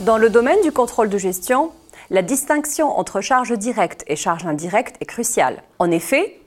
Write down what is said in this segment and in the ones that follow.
Dans le domaine du contrôle de gestion, la distinction entre charges directes et charges indirectes est cruciale. En effet,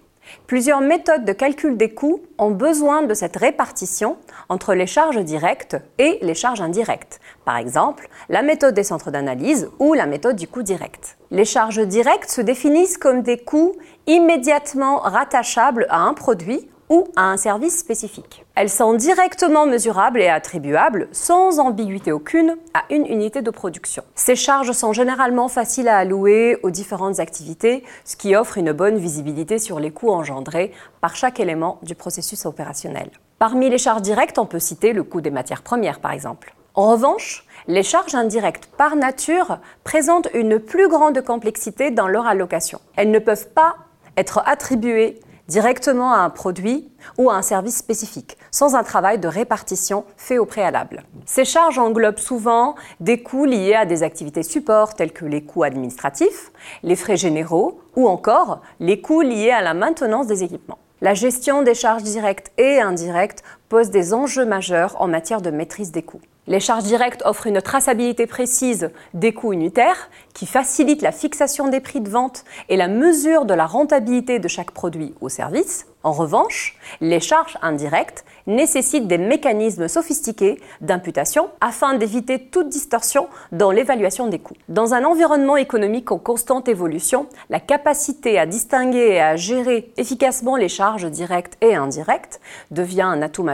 Plusieurs méthodes de calcul des coûts ont besoin de cette répartition entre les charges directes et les charges indirectes. Par exemple, la méthode des centres d'analyse ou la méthode du coût direct. Les charges directes se définissent comme des coûts immédiatement rattachables à un produit ou à un service spécifique. Elles sont directement mesurables et attribuables, sans ambiguïté aucune, à une unité de production. Ces charges sont généralement faciles à allouer aux différentes activités, ce qui offre une bonne visibilité sur les coûts engendrés par chaque élément du processus opérationnel. Parmi les charges directes, on peut citer le coût des matières premières, par exemple. En revanche, les charges indirectes par nature présentent une plus grande complexité dans leur allocation. Elles ne peuvent pas être attribuées directement à un produit ou à un service spécifique, sans un travail de répartition fait au préalable. Ces charges englobent souvent des coûts liés à des activités support tels que les coûts administratifs, les frais généraux ou encore les coûts liés à la maintenance des équipements. La gestion des charges directes et indirectes pose des enjeux majeurs en matière de maîtrise des coûts. Les charges directes offrent une traçabilité précise des coûts unitaires qui facilite la fixation des prix de vente et la mesure de la rentabilité de chaque produit ou service. En revanche, les charges indirectes nécessitent des mécanismes sophistiqués d'imputation afin d'éviter toute distorsion dans l'évaluation des coûts. Dans un environnement économique en constante évolution, la capacité à distinguer et à gérer efficacement les charges directes et indirectes devient un atout majeur.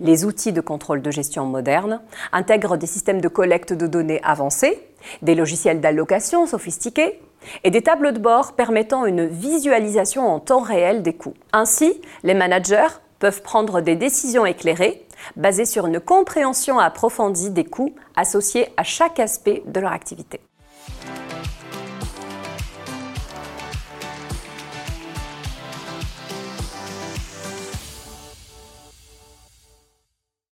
Les outils de contrôle de gestion modernes intègrent des systèmes de collecte de données avancés, des logiciels d'allocation sophistiqués et des tableaux de bord permettant une visualisation en temps réel des coûts. Ainsi, les managers peuvent prendre des décisions éclairées basées sur une compréhension approfondie des coûts associés à chaque aspect de leur activité.